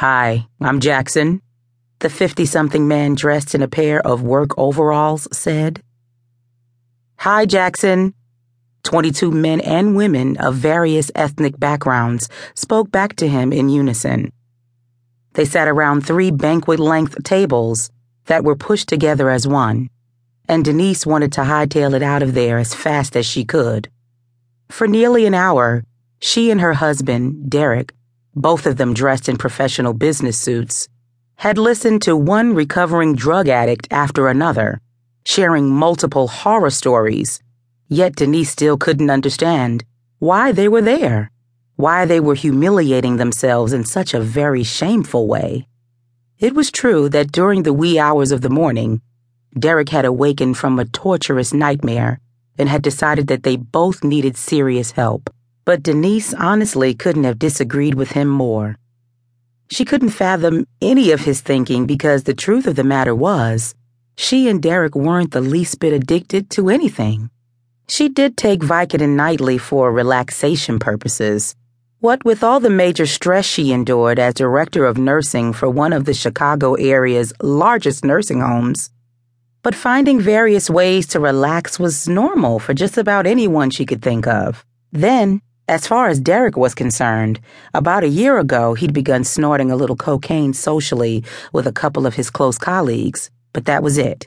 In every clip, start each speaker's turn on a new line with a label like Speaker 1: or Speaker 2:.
Speaker 1: Hi, I'm Jackson, the 50 something man dressed in a pair of work overalls said. Hi, Jackson. 22 men and women of various ethnic backgrounds spoke back to him in unison. They sat around three banquet length tables that were pushed together as one, and Denise wanted to hightail it out of there as fast as she could. For nearly an hour, she and her husband, Derrek, both of them dressed in professional business suits, had listened to one recovering drug addict after another, sharing multiple horror stories. Yet Denise still couldn't understand why they were there, why they were humiliating themselves in such a very shameful way. It was true that during the wee hours of the morning, Derrek had awakened from a torturous nightmare and had decided that they both needed serious help. But Denise honestly couldn't have disagreed with him more. She couldn't fathom any of his thinking because the truth of the matter was, she and Derrek weren't the least bit addicted to anything. She did take Vicodin nightly for relaxation purposes. What with all the major stress she endured as director of nursing for one of the Chicago area's largest nursing homes. But finding various ways to relax was normal for just about anyone she could think of. Then, as far as Derrek was concerned, about a year ago he'd begun snorting a little cocaine socially with a couple of his close colleagues, but that was it.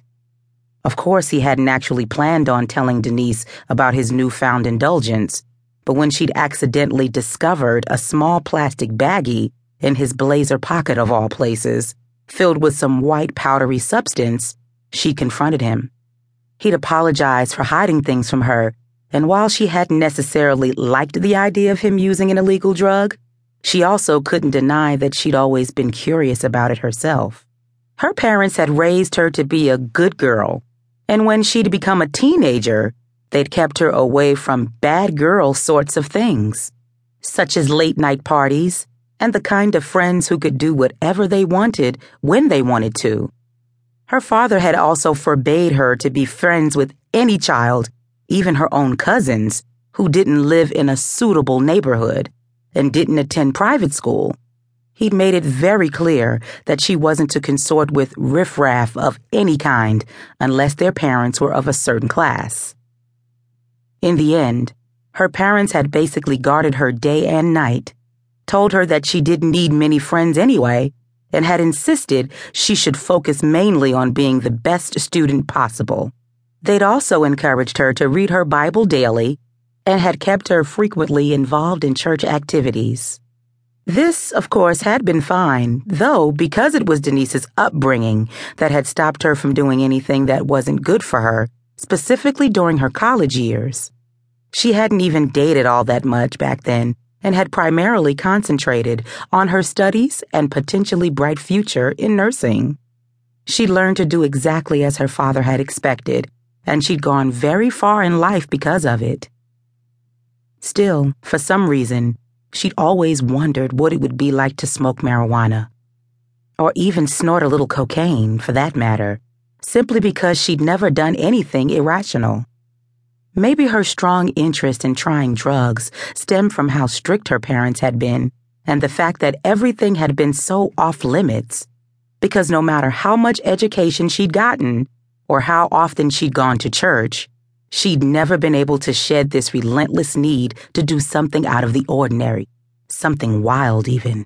Speaker 1: Of course, he hadn't actually planned on telling Denise about his newfound indulgence, but when she'd accidentally discovered a small plastic baggie in his blazer pocket of all places, filled with some white powdery substance, she confronted him. He'd apologized for hiding things from her and while she hadn't necessarily liked the idea of him using an illegal drug, she also couldn't deny that she'd always been curious about it herself. Her parents had raised her to be a good girl, and when she'd become a teenager, they'd kept her away from bad girl sorts of things, such as late night parties and the kind of friends who could do whatever they wanted when they wanted to. Her father had also forbade her to be friends with any child even her own cousins, who didn't live in a suitable neighborhood and didn't attend private school. He'd made it very clear that she wasn't to consort with riffraff of any kind unless their parents were of a certain class. In the end, her parents had basically guarded her day and night, told her that she didn't need many friends anyway, and had insisted she should focus mainly on being the best student possible. They'd also encouraged her to read her Bible daily and had kept her frequently involved in church activities. This, of course, had been fine, though, because it was Denise's upbringing that had stopped her from doing anything that wasn't good for her, specifically during her college years. She hadn't even dated all that much back then and had primarily concentrated on her studies and potentially bright future in nursing. She'd learned to do exactly as her father had expected and she'd gone very far in life because of it. Still, for some reason, she'd always wondered what it would be like to smoke marijuana. Or even snort a little cocaine, for that matter, simply because she'd never done anything irrational. Maybe her strong interest in trying drugs stemmed from how strict her parents had been and the fact that everything had been so off limits. Because no matter how much education she'd gotten, or how often she'd gone to church, she'd never been able to shed this relentless need to do something out of the ordinary, something wild even.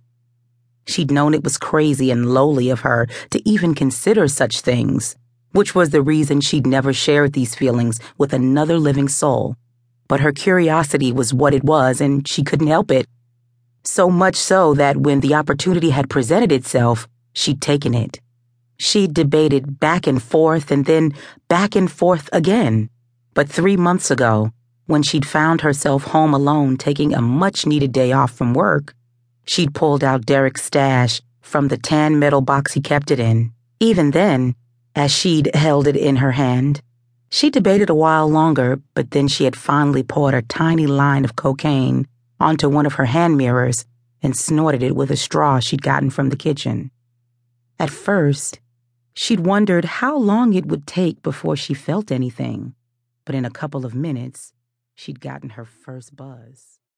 Speaker 1: She'd known it was crazy and lowly of her to even consider such things, which was the reason she'd never shared these feelings with another living soul. But her curiosity was what it was, and she couldn't help it. So much so that when the opportunity had presented itself, she'd taken it. She debated back and forth and then back and forth again. But three months ago, when she'd found herself home alone taking a much needed day off from work, she'd pulled out Derrek's stash from the tan metal box he kept it in. Even then, as she'd held it in her hand, she debated a while longer, but then she had finally poured a tiny line of cocaine onto one of her hand mirrors and snorted it with a straw she'd gotten from the kitchen. At first, She'd wondered how long it would take before she felt anything, but in a couple of minutes, she'd gotten her first buzz.